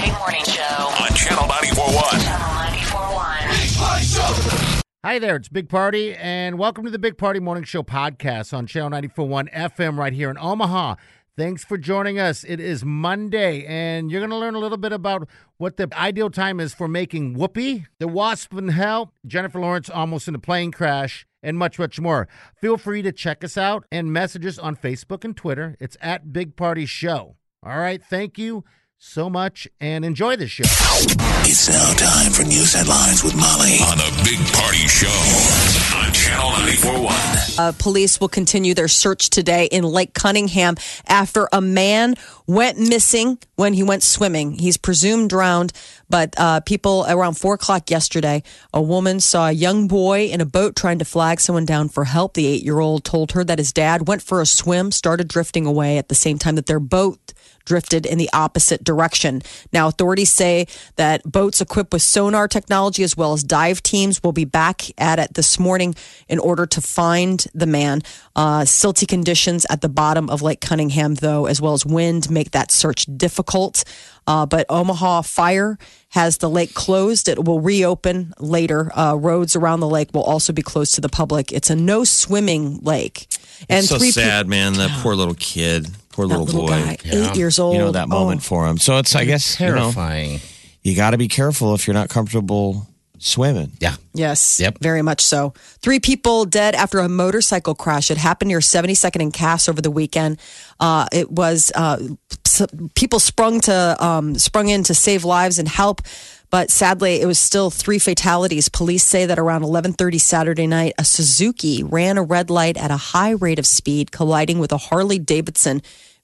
Party Morning Show on Channel 941. Channel 941. Hi there, it's Big Party, and welcome to the Big Party Morning Show podcast on Channel 94.1 FM right here in Omaha. Thanks for joining us. It is Monday, and you're going to learn a little bit about what the ideal time is for making whoopee, the wasp in hell, Jennifer Lawrence almost in a plane crash, and much, much more. Feel free to check us out and message us on Facebook and Twitter. It's at Big Party Show. All right, thank you so much, and enjoy the show. It's now time for news headlines with Molly on the Big Party Show on Channel 941. Uh, police will continue their search today in Lake Cunningham after a man went missing when he went swimming. He's presumed drowned, but uh, people around four o'clock yesterday, a woman saw a young boy in a boat trying to flag someone down for help. The eight year old told her that his dad went for a swim, started drifting away at the same time that their boat drifted in the opposite direction. Now, authorities say that boats equipped with sonar technology as well as dive teams will be back at it this morning in order to find the man. Uh, silty conditions at the bottom of Lake Cunningham, though, as well as wind, make that search difficult. Uh, but Omaha Fire has the lake closed. It will reopen later. Uh, roads around the lake will also be closed to the public. It's a no swimming lake. And so sad, man. That poor little kid, poor that little, little boy. guy, eight years old. You know that moment Oh. for him. So it's, I guess, you know, Terrifying. you got to be careful if you're not comfortable swimming. Yeah. Yes. Yep. Very much so. Three people dead after a motorcycle crash. It happened near 72nd and Cass over the weekend. Uh, it was uh, people sprung to um, sprung in to save lives and help. But sadly, it was still three fatalities. Police say that around 11:30 Saturday night, a Suzuki ran a red light at a high rate of speed, colliding with a Harley Davidson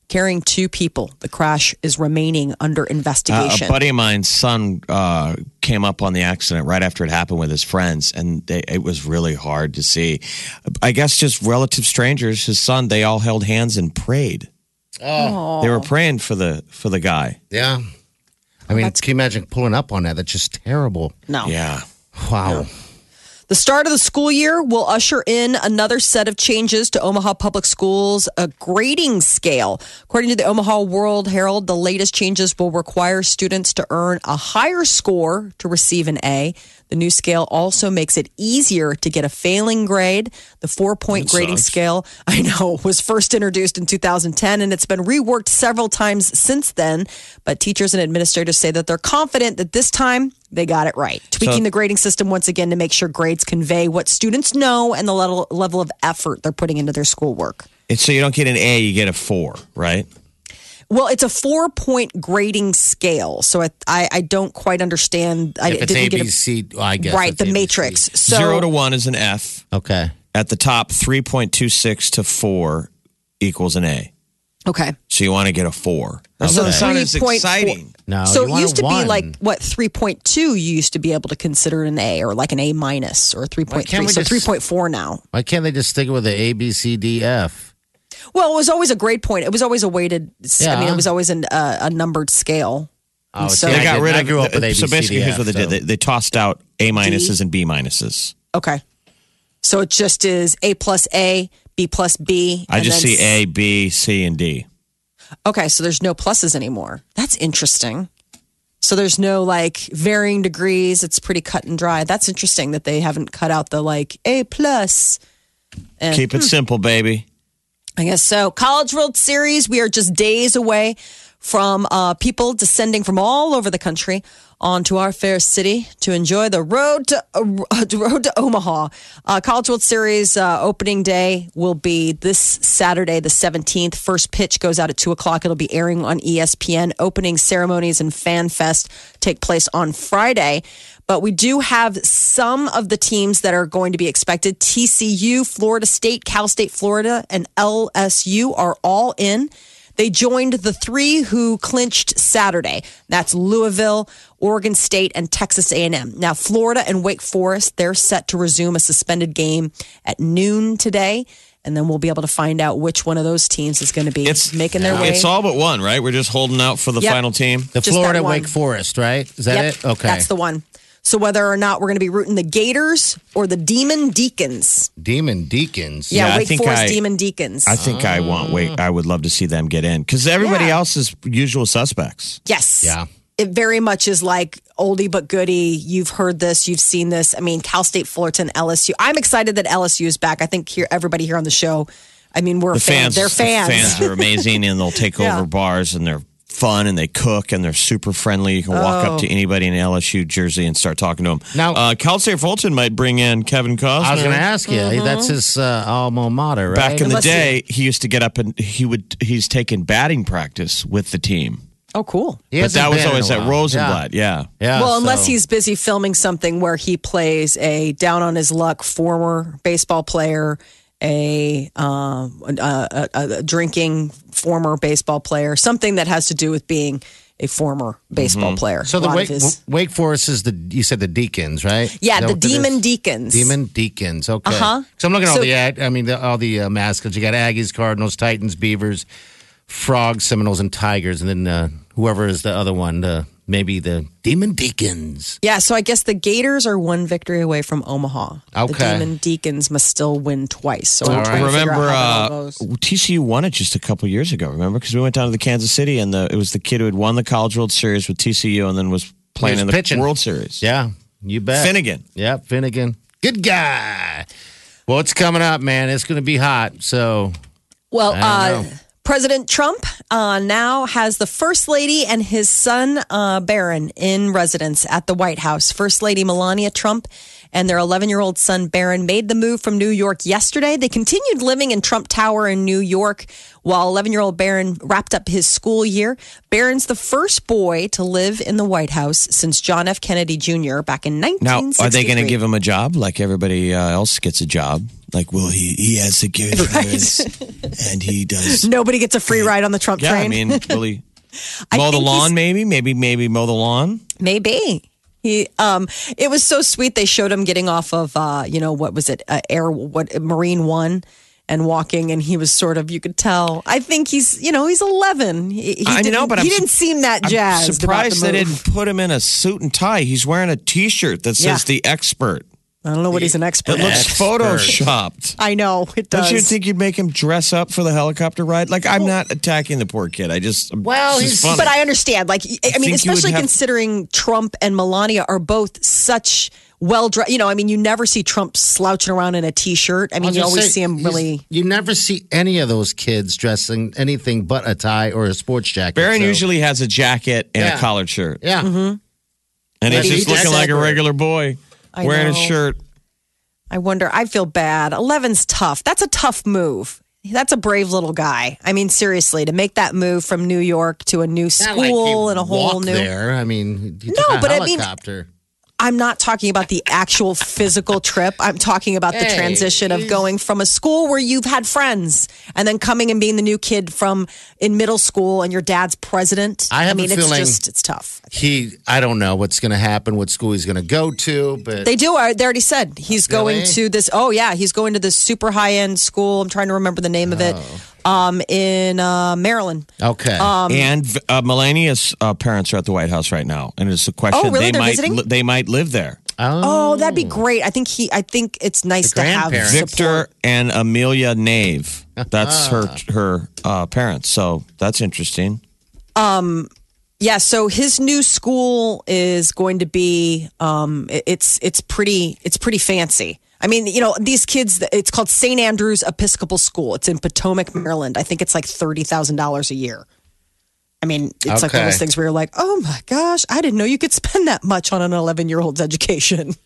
carrying two people. The crash is remaining under Uh, investigation. a buddy of mine's son uh, came up on the accident right after it happened with his friends, and they, it was really hard to see. I guess just relative strangers. His son, they all held hands and prayed. Oh, They were praying for the for the guy. yeah. I mean, can you imagine pulling up on that? That's just terrible. no. Yeah. Wow. The start of the school year will usher in another set of changes to Omaha Public Schools, a grading scale. According to the Omaha World Herald, the latest changes will require students to earn a higher score to receive an A. The new scale also makes it easier to get a failing grade. The four point grading scale, I know, was first introduced in 2010 and it's been reworked several times since then. But teachers and administrators say that they're confident that this time they got it right. Tweaking the grading system once again to make sure grades convey what students know and the level, level of effort they're putting into their schoolwork. And so you don't get an A, you get a four, right? Well, it's a four point grading scale. So I, I, I don't quite understand. I If it's A, get B, C, well, I guess. right, the A, B, C. matrix. So, Zero to one is an F. Okay. At the top, three point two six to four equals an A. Okay. So you want to get a four. That So doesn't sound as exciting. No, so it used to a be like what 3.2 you used to be able to consider an A or like an A minus or 3.3. So 3.4 now. Why can't they just stick it with the A, B, C, D, F? Well, it was always a grade point. It was always a weighted. I mean, Yeah. it was always an, uh, a numbered scale. Oh, so- see, They I got did- rid I of grew up with A, B, So basically, here's F, what they did: so- they, they tossed out A minuses and B minuses. Okay. So it just is A plus A, B plus B. I and just then see A, B, C, and D. Okay, so there's no pluses anymore. That's interesting. So there's no like varying degrees. It's pretty cut and dry. That's interesting that they haven't cut out the like A plus. And Keep it simple, baby. I guess so. College World Series, we are just days away from uh, people descending from all over the country onto our fair city to enjoy the road to uh, road to Omaha. Uh, College World Series uh, opening day will be this Saturday, the seventeenth. First pitch goes out at two o'clock. It'll be airing on ESPN. Opening ceremonies and fan fest take place on Friday. But we do have some of the teams that are going to be expected. TCU, Florida State, Cal State, Florida, and LSU are all in. They joined the three who clinched Saturday. That's Louisville, Oregon State, and Texas A&M. Now, Florida and Wake Forest, they're set to resume a suspended game at noon today. And then we'll be able to find out which one of those teams is going to be It's making their way. It's all but one, right? We're just holding out for the Yep. final team. The Just Florida. Wake Forest, right? Is that Yep, it? Okay. That's the one. So whether or not we're going to be rooting the Gators or the Demon Deacons. Demon Deacons. Yeah, Yeah, I Wake think Forest I- Demon Deacons. I think I want wait. I would love to see them get in because everybody Yeah. else is usual suspects. yes. Yeah. It very much is like oldie but goodie. You've heard this, you've seen this. I mean, Cal State, Fullerton, LSU. I'm excited that LSU is back. I think here everybody here on the show. I mean, we're The fans. fans, They're fans. The fans are amazing, and they'll take Yeah. over bars, and they're fun, and they cook, and they're super friendly. You can walk Oh. up to anybody in an LSU jersey and start talking to them. Now- uh, Cal State Fulton might bring in Kevin Costner. I was going to ask you. Mm-hmm. That's his uh, alma mater, right? Back in the Unless day, he used to get up and he would. He's taken batting practice with the team, oh, cool. He but hasn't that was been in always at while. Rosenblatt. Yeah. Yeah. well, unless so- he's busy filming something where he plays a down on his luck former baseball player, a, um, a, a, a drinking former baseball player, something that has to do with being a former baseball player. Mm-hmm. So the Wake, his- Wake Forest is the you said the Deacons, right? yeah, the Demon? Deacons. Demon Deacons. Okay. Uh-huh. So I'm looking at all the ad, I mean the, all the uh, mascots. You got Aggies, Cardinals, Titans, Beavers, Frogs, Seminoles, and Tigers, and then uh, whoever is the other one, the maybe the Demon Deacons. Yeah, so I guess the Gators are one victory away from Omaha. Okay. The Demon Deacons must still win twice. So we're right. Remember, out how that uh. TCU won it just a couple years ago. Remember, because we went down to the Kansas City, and the, it was the kid who had won the College World Series with TCU, and then was playing was in the pitching. World Series. Yeah, you bet. Finnegan. Yep, Finnegan. Good guy. Well, it's coming up, man. It's going to be hot. So Well, I uh, don't know. President Trump uh, now has the First Lady and his son, uh, Barron, in residence at the White House. First Lady Melania Trump and their 11 year old son, Barron, made the move from New York yesterday. They continued living in Trump Tower in New York while 11 year old Barron wrapped up his school year. Barron's the first boy to live in the White House since John F. Kennedy Jr. back in Now, are they going to give him a job like everybody uh, else gets a job? Like, well, he, he has security clearance, and he does. Nobody gets a free ride on the Trump Yeah, train. I mean, will he I mow the lawn? Maybe, maybe, maybe mow the lawn. Maybe. He um it was so sweet they showed him getting off of uh you know what was it uh, air what Marine 1 and walking and he was sort of you could tell I think he's you know he's 11 he, he I didn't, know, but he I'm didn't seem that I'm jazzed surprised they the move. didn't put him in a suit and tie. He's wearing a T-shirt that says Yeah. "the expert." I don't know what he's an expert It looks Expert. photoshopped. I know it does Don't you think you'd make him dress up for the helicopter ride? Like, I'm not attacking the poor kid. I just Well, he's- funny. But I understand. Like, I mean, think you would especially have- considering Trump and Melania are both such well dressed. You know, I mean, you never see Trump slouching around in a t-shirt. I mean, you always say, see him really. You never see any of those kids dressing anything but a tie or a sports jacket. Barron so- usually has a jacket and Yeah. a collared shirt, Yeah. Mm-hmm. and Maybe he's he just looking like a regular boy I wearing a shirt. I wonder. I feel bad. 11's tough. That's a tough move. That's a brave little guy. I mean, seriously, to make that move from New York to a new Not school like he and a whole walked new. there. I mean, he No, a but I mean- helicopter. I'm not talking about the actual physical trip. I'm talking about the Hey, transition of going from a school where you've had friends and then coming and being the new kid from in middle school and your dad's president. I have a mean, it's feeling- just it's tough. He, I don't know what's going to happen, what school he's going to go to, but They do. uh, They already said he's going to this. Oh yeah, he's going to this super high end school. I'm trying to remember the name of it. Um, in uh, Maryland. okay. Um, and uh, Melania's uh, parents are at the White House right now, and it's a question Oh, really? they They're might visiting? li- they might live there. Oh, that'd be great. I think he. I think it's nice The to have grandparents. Victor support. and Amelia Nave. That's her her uh, parents. So that's interesting. Yeah, so his new school is going to be um it's it's pretty it's pretty fancy. I mean, you know, these kids it's called St. Andrew's Episcopal School. It's in Potomac, Maryland. I think it's like $30,000 a year. I mean, it's like one of those things where you're like, "Oh my gosh, I didn't know you could spend that much on an 11-year-old's education."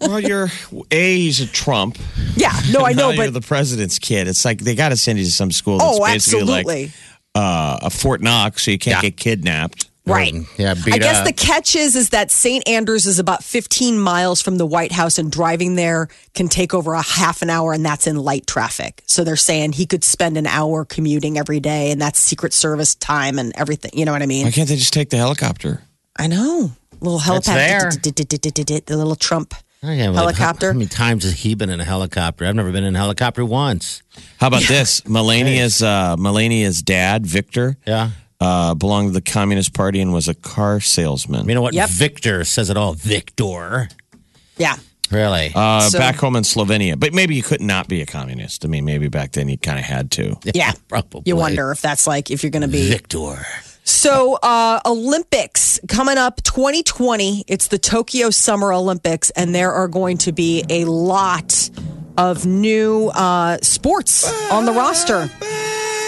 Well, you're a he's a Trump. Yeah, no, I know, but the president's kid. It's like they got to send you to some school that's oh, absolutely. like uh, a Fort Knox, so you can't Yeah. get kidnapped. Right. Or, yeah, beat I guess up. the catch is is that St. Andrews is about 15 miles from the White House, and driving there can take over a half an hour, and that's in light traffic. So they're saying he could spend an hour commuting every day, and that's Secret Service time and everything. You know what I mean? Why can't they just take the helicopter? I know. Little It's helicopter, the little Trump Yeah, but helicopter. How, how many times has he been in a helicopter? I've never been in a helicopter once. How about this? Melania's uh, Melania's dad, Victor, Yeah. uh, belonged to the Communist Party and was a car salesman. You know what? Yep. Victor says it all. Victor. Yeah. Really? Uh, So- back home in Slovenia, but maybe you could not be a communist. I mean, maybe back then you kind of had to. Yeah. probably. You wonder if that's like if you're going to be Victor. So, uh, Olympics coming up 2020. It's the Tokyo Summer Olympics, and there are going to be a lot of new uh, sports on the roster.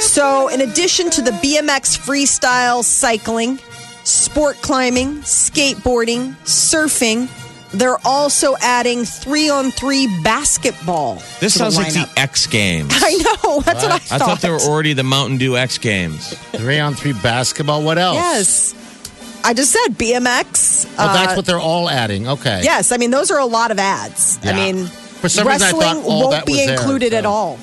So, in addition to the BMX freestyle cycling, sport climbing, skateboarding, surfing, they're also adding three on three basketball. This to the sounds like the. X Games. I know. That's what I I thought. thought they were already the Mountain Dew X Games. Three on three basketball. What else? Yes. I just said BMX. Oh, that's uh, what they're all adding. Okay. Yes, I mean those are a lot of ads. I mean, For some reason, I wrestling thought all won't that be was there, included at all.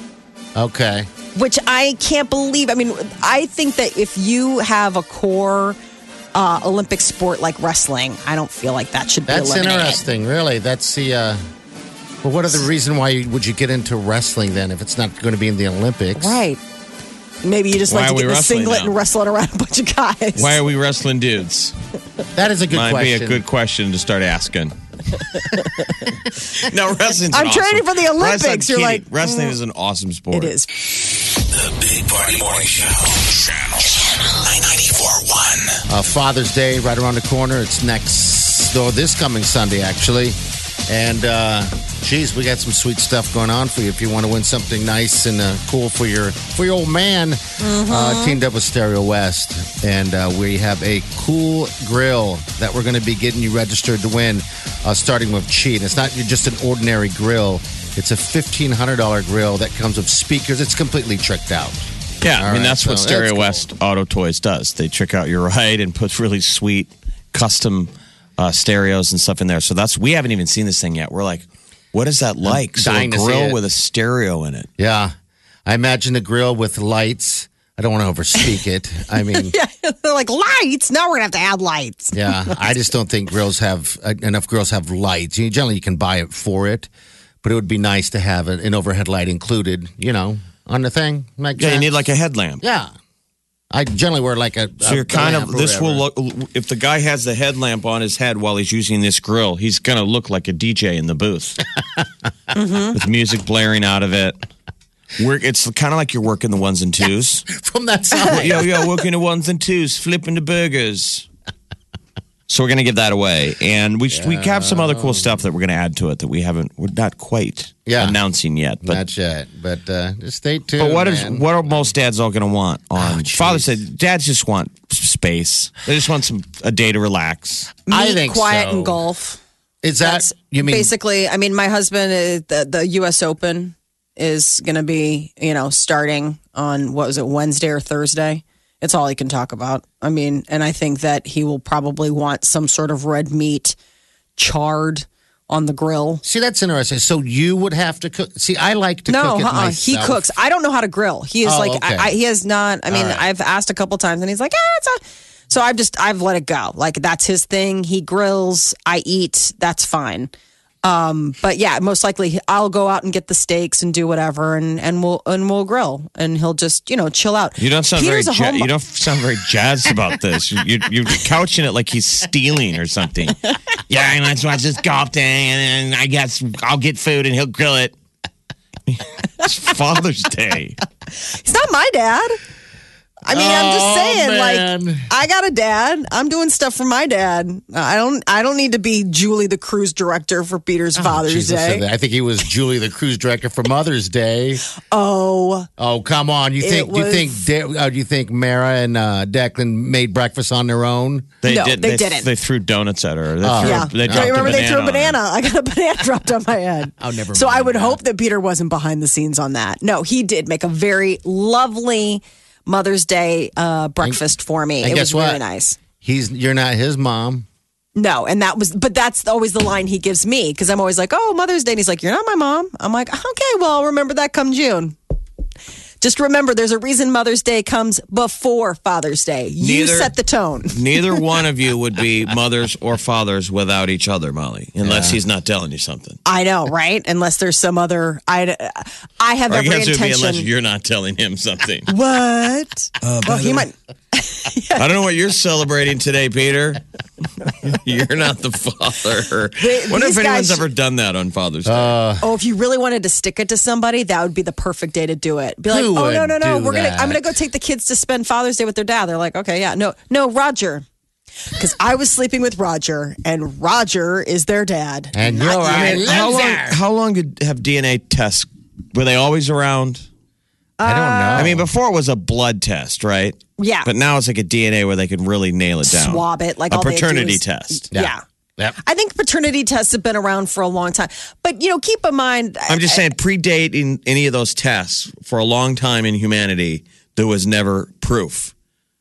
Okay. Which I can't believe. I mean, I think that if you have a core uh, Olympic sport like wrestling, I don't feel like that should be That's eliminated. interesting. Really. That's the. Uh, well, what are the reason why you, would you get into wrestling then if it's not going to be in the Olympics? Right. Maybe you just Why like to get in a singlet now? and wrestle it around a bunch of guys. Why are we wrestling dudes? That is a good question. Might question. be a good question to start asking. no, wrestling's I'm an training for the Olympics. Wrestling- You're kidding. like, mm. wrestling is an awesome sport. it is. The Big Party Morning Show. Channel, Channel 94.1. uh, Father's Day right around the corner. It's next, or this coming Sunday, actually. And, uh, geez, we got some sweet stuff going on for you. If you want to win something nice and uh, cool for your for your old man, uh, teamed up with Stereo West, and uh, we have a cool grill that we're going to be getting you registered to win, uh, starting with Cheat. It's not just an ordinary grill. It's a fifteen hundred dollar grill that comes with speakers. It's completely tricked out. Yeah, All I mean right, that's what Stereo that's cool. West Auto Toys does. They trick out your ride and put really sweet custom uh, stereos and stuff in there. So that's we haven't even seen this thing yet. We're like, what is that like? So a dying to see grill it. with a stereo in it. Yeah. I imagine the grill with lights. I don't want to overspeak it. I mean, Yeah, they're like lights. Now we're gonna have to add lights. yeah, I just don't think grills have uh, enough grills have lights. You generally you can buy it for it, but it would be nice to have an, an overhead light included, you know, on the thing. Like Yeah, you need like a headlamp. Yeah. I generally wear like a So you're kind of this will look if the guy has the headlamp on his head while he's using this grill, he's gonna look like a DJ in the booth mm-hmm. with music blaring out of it. We're, it's kind of like you're working the ones and twos. from that side. yo, yo, working the ones and twos, flipping the burgers. So we're gonna give that away, and we we have some other cool stuff that we're gonna add to it that we haven't we're not quite Yeah. announcing yet. But Not yet, but uh, just stay tuned. but what is man. what are most dads all gonna want on Oh, geez. Father's Day? Dads just want space. They just want some a day to relax. I think quiet so. and golf. is that? That's You mean basically? I mean, my husband, uh, the, the U.S. Open is going to be, you know, starting on what was it, Wednesday or Thursday. It's all he can talk about. I mean, and I think that he will probably want some sort of red meat charred on the grill. See, that's interesting. So you would have to cook. See, I like to No, cook it uh-uh. he cooks. I don't know how to grill. He is Oh, like, okay. I, I, he has not. I mean, right. I've asked a couple times, and he's like, ah, it's a. So I've just I've let it go. Like that's his thing. He grills. I eat. That's fine. Um, but yeah, most likely I'll go out and get the steaks and do whatever, and and we'll and we'll grill, and he'll just you know chill out. You don't sound Peter's very ja- you don't sound very jazzed about this. You, you, you're couching it like he's stealing or something. Yeah, let's watch this golf thing, and I guess I'll get food and he'll grill it. It's Father's Day. He's not my dad. I mean, I'm just Oh, saying, man. like, I got a dad. I'm doing stuff for my dad. I don't. I don't need to be Julie, the cruise director for Peter's Father's Jesus, Day. I think he was Julie, the cruise director for Mother's Day. Oh, Oh, come on! You It think you think De- uh, you think Mara and uh, Declan made breakfast on their own? They No, did. they didn't. They threw donuts at her. They threw, yeah. They Don't dropped you remember a they threw a banana? I got a banana dropped on my head. Oh, never So I would that. hope that Peter wasn't behind the scenes on that. No, he did make a very lovely Mother's Day uh, breakfast for me. and it was what? really nice. He's you're not his mom. No, and that was, but that's always the line he gives me because I'm always like, "Oh, Mother's Day," and he's like, "You're not my mom." I'm like, "Okay, well, I'll remember that come June." Just remember, there's a reason Mother's Day comes before Father's Day. You Neither- set the tone. Neither one of you would be mothers or fathers without each other, Molly, unless he's not telling you something. I know, right? Unless there's some other, I, I have Or I every guess it would be intention. unless you're not telling him something. what? well, he might. I don't know what you're celebrating today, Peter. you're not the father. They- Wonder if anyone's guys- ever done that on Father's Day. Oh, if you really wanted to stick it to somebody, that would be the perfect day to do it. Be like, Who oh no, no, no, we're gonna, that? I'm gonna go take the kids to spend Father's Day with their dad. They're like, okay, yeah, no, no, Roger, because I was sleeping with Roger, and Roger is their dad. And you're I a mean, how long? How long did have DNA tests? Were they always around? I don't know. I mean, before it was a blood test, right? Yeah. But now it's like a DNA where they can really nail it down. Swab it, like a all they do paternity is- test. Yeah. Yep. I think paternity tests have been around for a long time, but you know, keep in mind. I'm just saying, predating any of those tests for a long time in humanity, there was never proof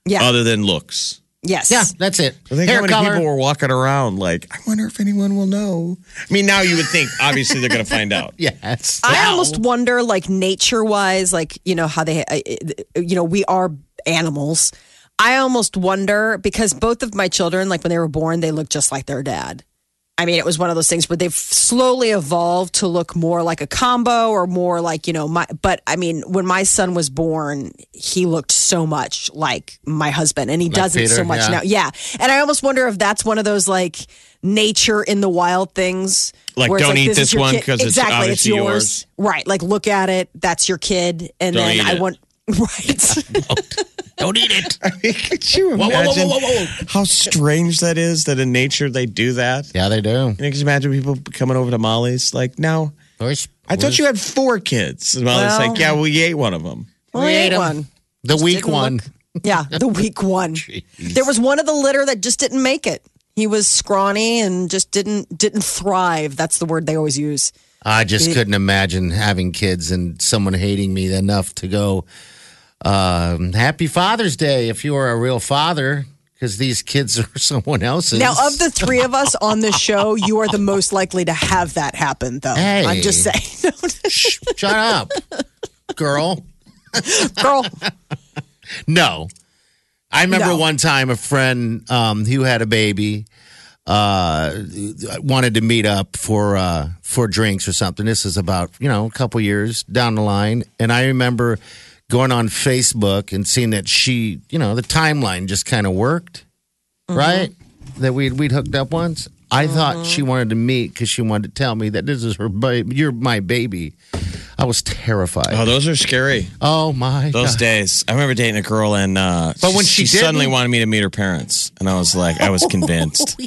yeah, other than looks. yes, Yeah, that's it. I think Hair how many color. people were walking around like, I wonder if anyone will know. I mean, now you would think obviously they're going to find out. yes. I almost wonder, like nature wise, like you know how they, uh, uh, you know, we are animals. I almost wonder because both of my children, like when they were born, they looked just like their dad. I mean, it was one of those things where they've slowly evolved to look more like a combo or more like, you know, my, but I mean, when my son was born, he looked so much like my husband and he doesn't Peter, so much yeah. now. Yeah. And I almost wonder if that's one of those like nature in the wild things. Like, don't eat is this your one kid. 'cause it's exactly, obviously yours. yours. Right. Like, look at it. That's your kid. And Don't then I want, right. Don't eat it. Could you whoa, whoa, imagine whoa, whoa. how strange that is that in nature they do that? Yeah, they do. You know, can you imagine people coming over to Molly's like, no, I thought you had four kids. And Molly's Well- like, yeah, we ate one of them. We, I ate ate 'em. one. the weak one. look- Yeah, the weak one. There was one of the litter that just didn't make it. He was scrawny and just didn't didn't thrive. That's the word they always use. I just couldn't imagine having kids and someone hating me enough to go, um, Happy Father's Day if you are a real father, because these kids are someone else's. Now, of the three of us on this show, you are the most likely to have that happen, though. Hey. I'm just saying, Shh, shut up, girl. girl. No. I remember No. one time a friend um, who had a baby uh, wanted to meet up for uh, for drinks or something. This is about you know a couple years down the line, and I remember going on Facebook and seeing that she, you know, the timeline just kind of worked, right? That we'd we'd hooked up once. I thought she wanted to meet because she wanted to tell me that this is her baby. You're my baby. I was terrified. Oh, those are scary. Oh my! Those God. days. I remember dating a girl and uh, But when she suddenly wanted me to meet her parents, and I was like, I was convinced.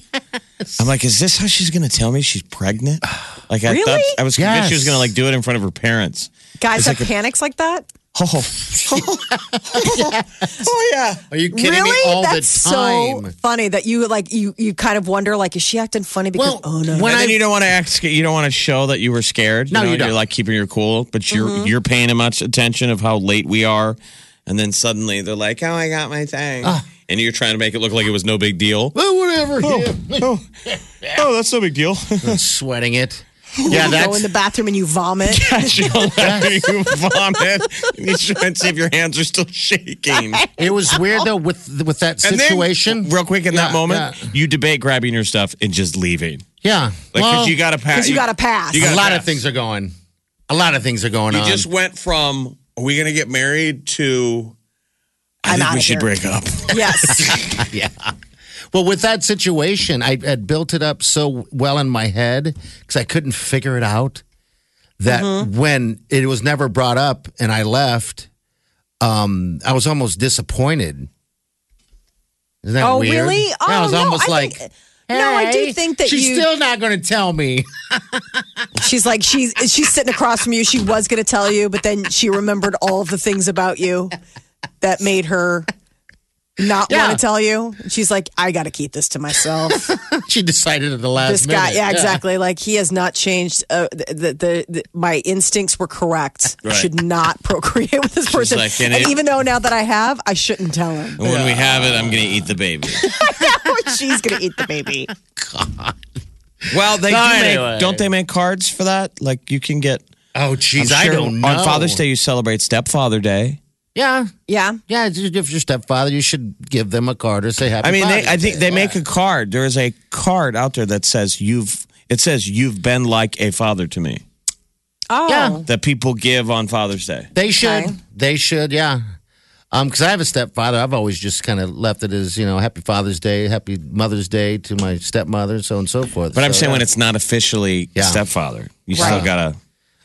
I'm like, is this how she's going to tell me she's pregnant? Like, I Really? thought I was convinced she was going to like do it in front of her parents. Guys It's have like a- panics like that? Oh, oh yeah. Are you kidding really? me? All That's the time. so funny that you like you you kind of wonder like is she acting funny because Well, oh no when and then you don't want to act. You don't want to show that you were scared. No, know? you don't. You're like keeping your cool, but you're Mm-hmm. you're paying too much attention of how late we are, and then suddenly they're like, "Oh, I got my thing," Ah. and you're trying to make it look like it was no big deal. Oh, whatever. yeah. Oh, oh, that's no big deal. Sweating it. Yeah, you go in the bathroom and you vomit. you vomit. You try and see if your hands are still shaking. it was weird though with with that And then, situation. real quick in that Yeah, moment, yeah. you debate grabbing your stuff and just leaving. yeah, Like, well, because you got to pass. 'Cause you gotta pass. You a gotta lot pass. of things are going. A lot of things are going on. You on. just went from "Are we going to get married?" to "I I'm think outta we should here. break up." yes. yeah. Well, with that situation, I had built it up so well in my head because I couldn't figure it out. That Mm-hmm. when it was never brought up and I left, um, I was almost disappointed. Isn't that Oh, weird? really? yeah, I Oh, was no, almost I like, think- No, I do think that she's you- still not going to tell me. She's like she's she's sitting across from you. She was going to tell you, but then she remembered all of the things about you that made her not Yeah. want to tell you. She's like, I got to keep this to myself. she decided at the last this minute. guy, yeah, exactly. Like he has not changed. Uh, the, the, the my instincts were correct. I should not procreate with this person. like, and and it- even though now that I have, I shouldn't tell him. And when we have it, I'm going to eat the baby. she's going to eat the baby. God. Well, they do Anyway. make, don't they make cards for that? Like you can get. Oh, I'm jeez, I don't know. On Father's Day, you celebrate Stepfather Day. Yeah. Yeah. Yeah, it's just- if your stepfather, you should give them a card or say happy I mean, they, I think Day. they make a card. There is a card out there that says you've. It says you've been like a father to me. Oh. Yeah. That people give on Father's Day. They should. Okay. They should, yeah. Um, because I have a stepfather, I've always just kind of left it as you know, Happy Father's Day, Happy Mother's Day to my stepmother, so on and so forth. But I'm So, saying yeah. when it's not officially Yeah. stepfather, you Right. still gotta.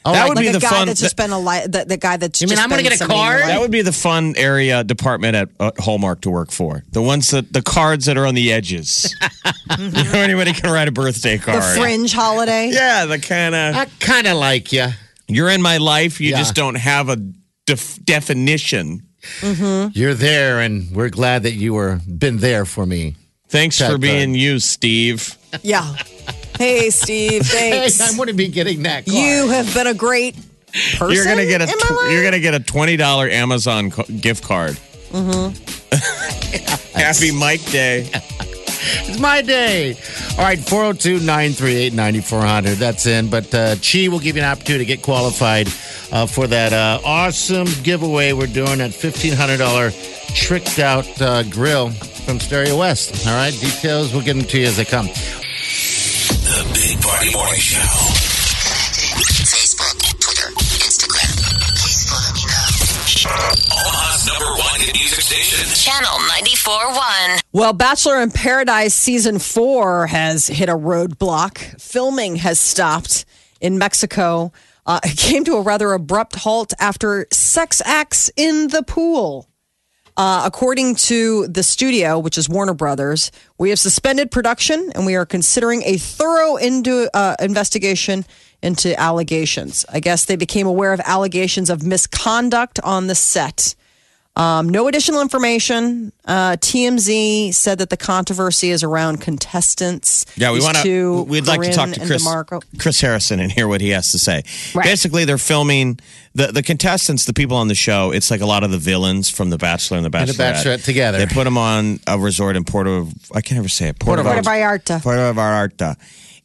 Oh, that like- would Like be a the guy fun. that's just been a li- the, the guy that's You mean just I'm gonna get a somebody card? that would be the fun area department at uh, Hallmark to work for. The ones that the cards that are on the edges. you know, anybody can write a birthday card. the fringe holiday. Yeah, the kind of I kind of like you. you're in my life. You Yeah. just don't have a def- definition. You're there, and we're glad that you were been there for me. Thanks That for being card. you, Steve. Yeah. Hey, Steve. Hey, Thanks. I'm going to be getting that card. you have been a great person. You're gonna get a in my life. you're gonna get a twenty dollar Amazon co- gift card. Mm-hmm. Happy Mike Day. It's my day. All right, 402 938 9400. That's in. But uh, Chi will give you an opportunity to get qualified uh, for that uh, awesome giveaway we're doing at $1,500 tricked out uh, grill from Stereo West. All right, details, we'll get them to you as they come. The Big Party Morning Show. Facebook, Twitter, Instagram. Please follow me now. Omaha's number one hit music station. Channel 94.1. Well, Bachelor in Paradise season four has hit a roadblock. Filming has stopped in Mexico. Uh, it came to a rather abrupt halt after sex acts in the pool. Uh, according to the studio, which is Warner Brothers, we have suspended production and we are considering a thorough into, uh, investigation into allegations. I guess they became aware of allegations of misconduct on the set. Um, no additional information. Uh, TMZ said that the controversy is around contestants. Yeah, we These want to. We'd like to talk Corinne to and Chris DeMarco. Chris Harrison and hear what he has to say. Right. Basically, they're filming the the contestants, the people on the show. It's like a lot of the villains from The Bachelor and The And Bachelorette. The Bachelorette together. They put them on a resort in Puerto. I can't ever say it. Puerto Puerto Vallarta. Puerto Vallarta.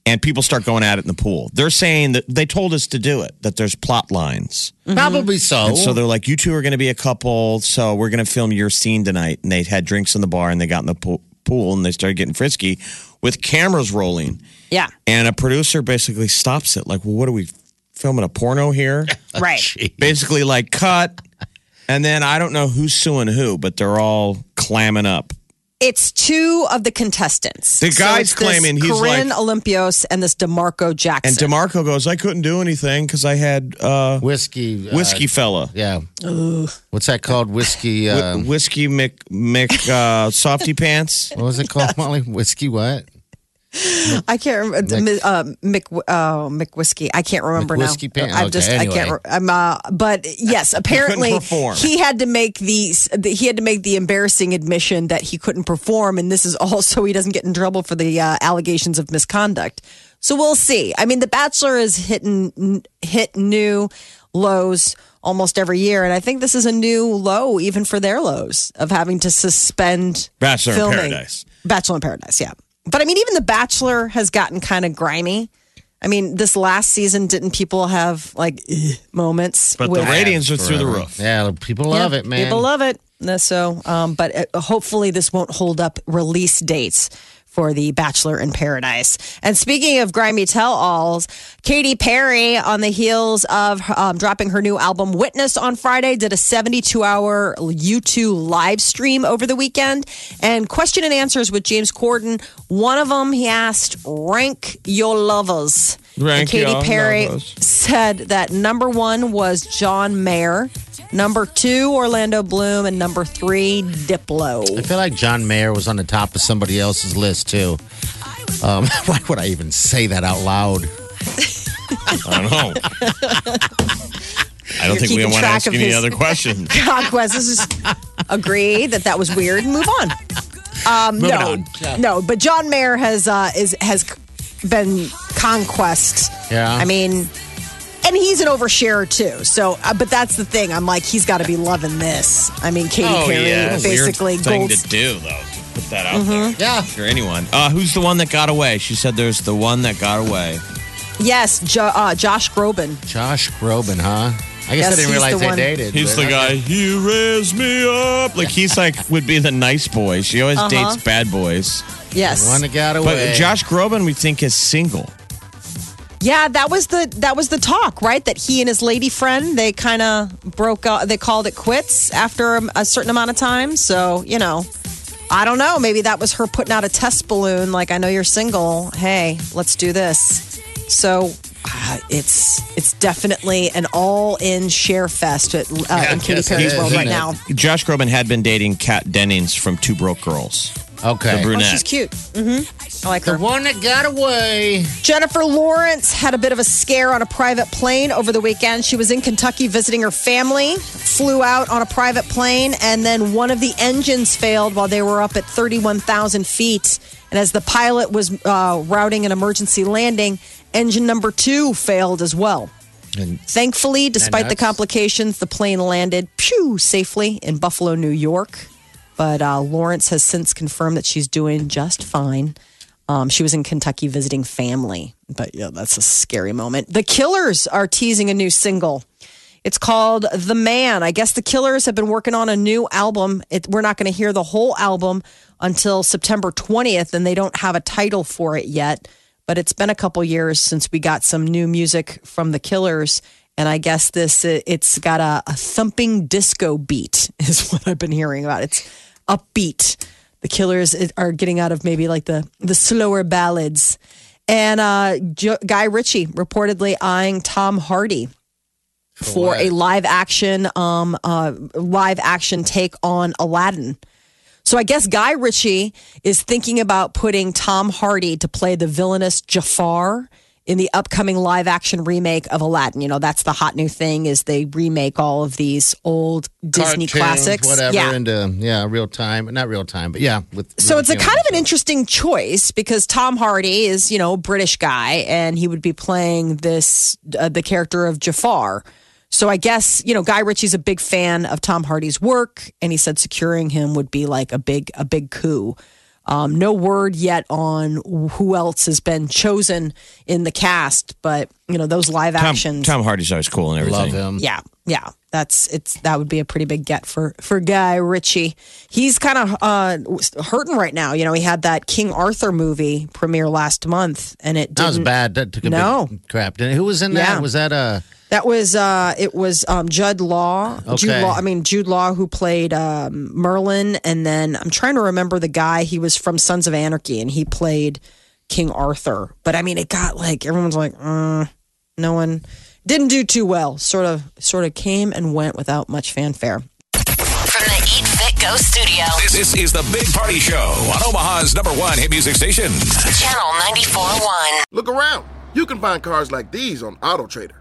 And people start going at it in the pool. They're saying that they told us to do it, that there's plot lines. Mm-hmm. Probably so. And so they're like, you two are going to be a couple, so we're going to film your scene tonight. And they had drinks in the bar and they got in the pool, pool and they started getting frisky with cameras rolling. Yeah, And a producer basically stops it, like, well, what are we filming a porno here? right. basically, like, cut. And then I don't know who's suing who, but they're all clamming up. It's two of the contestants. The guy's it's this claiming he's Corinne like- Olympios and this Demarco Jackson. And DeMarco goes, I couldn't do anything because I had uh, whiskey. uh, whiskey fella. yeah. What's that called? Whiskey. Wh- Uh, whiskey Mc, Mc uh, Softy Pants. what was it called, Molly? Whiskey what? I can't remember. Mick- Uh, Mick, uh, Mick Whiskey. I can't remember now. Pan- I'm okay, just. I can't. anyway. re- I'm. Uh, but yes, apparently he had to make these. The, he had to make the embarrassing admission that he couldn't perform, and this is also he doesn't get in trouble for the uh, allegations of misconduct. So we'll see. I mean, The Bachelor is hitting hit new lows almost every year, and I think this is a new low even for their lows of having to suspend Bachelor in. Paradise. Bachelor in Paradise, yeah. But I mean, even The Bachelor has gotten kind of grimy. I mean, this last season, didn't people have like eh, moments? But with- the ratings are through the Forever. roof. Yeah, people love Yeah, it, man. People love it. Uh, So, um, but uh, hopefully, this won't hold up release dates for the Bachelor in Paradise. And speaking of grimy tell-alls, Katy Perry, on the heels of um, dropping her new album "Witness" on Friday, did a 72-hour YouTube live stream over the weekend and question and answers with James Corden. One of them, he asked, "Rank your lovers." Rank and Katy Perry lovers. said that number one was John Mayer, number two Orlando Bloom, and number three Diplo. I feel like John Mayer was on the top of somebody else's list too. Um, why would I even say that out loud? I don't know. I don't think we want to ask any other questions. Conquest. This is agree that that was weird. and Move on. Um, Moving no, on. Yeah. no, but John Mayer has uh, is has been conquest. Yeah. I mean. And he's an oversharer too. So, uh, but that's the thing. I'm like, he's got to be loving this. I mean, Katy Perry Oh, yeah. basically Weird thing gold to do though. Put that out there. Yeah. Or anyone. Uh, who's the one that got away? She said there's the one that got away. Yes, jo- uh, Josh Groban. Josh Groban, huh? I guess Yes, I didn't realize the they one. dated. He's the guy. okay. He raised me up. Like he's like would be the nice boy. She always dates bad boys. Yes. The one that got away. But. Josh Groban, we think is single. Yeah, that was the that was the talk, right? That he and his lady friend they kind of broke up. They called it quits after a, a certain amount of time. So you know, I don't know. Maybe that was her putting out a test balloon. Like, I know you're single. Hey, let's do this. So. Uh, it's it's definitely an all in share fest at, uh, Yeah, in Katy Perry's is, world right it? now. Josh Groban had been dating Kat Dennings from Two Broke Girls. Okay. The Oh, brunette. she's cute. hmm I like The her. one that got away. Jennifer Lawrence had a bit of a scare on a private plane over the weekend. She was in Kentucky visiting her family, flew out on a private plane, and then one of the engines failed while they were up at 31,000 feet. And as the pilot was uh, routing an emergency landing, engine number two failed as well. And Thankfully, despite the complications, the plane landed pew safely in Buffalo, New York. But uh, Lawrence has since confirmed that she's doing just fine. Um, she was in Kentucky visiting family. But yeah, that's a scary moment. The Killers are teasing a new single. It's called The Man. I guess the Killers have been working on a new album. It, we're not going to hear the whole album until September 20th, and they don't have a title for it yet. But it's been a couple years since we got some new music from the Killers. And I guess this it- it's got a, a thumping disco beat is what I've been hearing about. It's upbeat. The Killers are getting out of maybe like the the slower ballads. And uh, Jo- Guy Ritchie reportedly eyeing Tom Hardy for what? a live action um uh live action take on Aladdin. So I guess Guy Ritchie is thinking about putting Tom Hardy to play the villainous Jafar in the upcoming live action remake of Aladdin. You know, that's the hot new thing is they remake all of these old Disney cartoons, classics. whatever, yeah. into yeah, real time, not real time, but yeah. With So it's a kind of an interesting choice because Tom Hardy is, you know, a British guy and he would be playing this uh, the character of Jafar. So I guess, you know, Guy Ritchie's a big fan of Tom Hardy's work and he said securing him would be like a big a big coup. Um, no word yet on who else has been chosen in the cast, but you know, those live Tom, actions Tom Hardy's always cool and everything. Love him. yeah, yeah. That's it's that would be a pretty big get for for Guy Ritchie. He's kind of uh, hurting right now. You know, he had that King Arthur movie premiere last month, and it That was bad. That took a No. big crap. Didn't? Who was in that? Yeah. Was that uh That was uh, it was um, Judd Law. Jude Law. I mean Jude Law who played um, Merlin, and then I'm trying to remember the guy. He was from Sons of Anarchy, and he played King Arthur. But I mean, it got like everyone's like, uh, no one didn't do too well. Sort of, sort of came and went without much fanfare. From the Eat Fit Go studio, This, this is the Big Party Show on Omaha's number one hit music station. Channel 94.1. Look around. You can find cars like these on AutoTrader.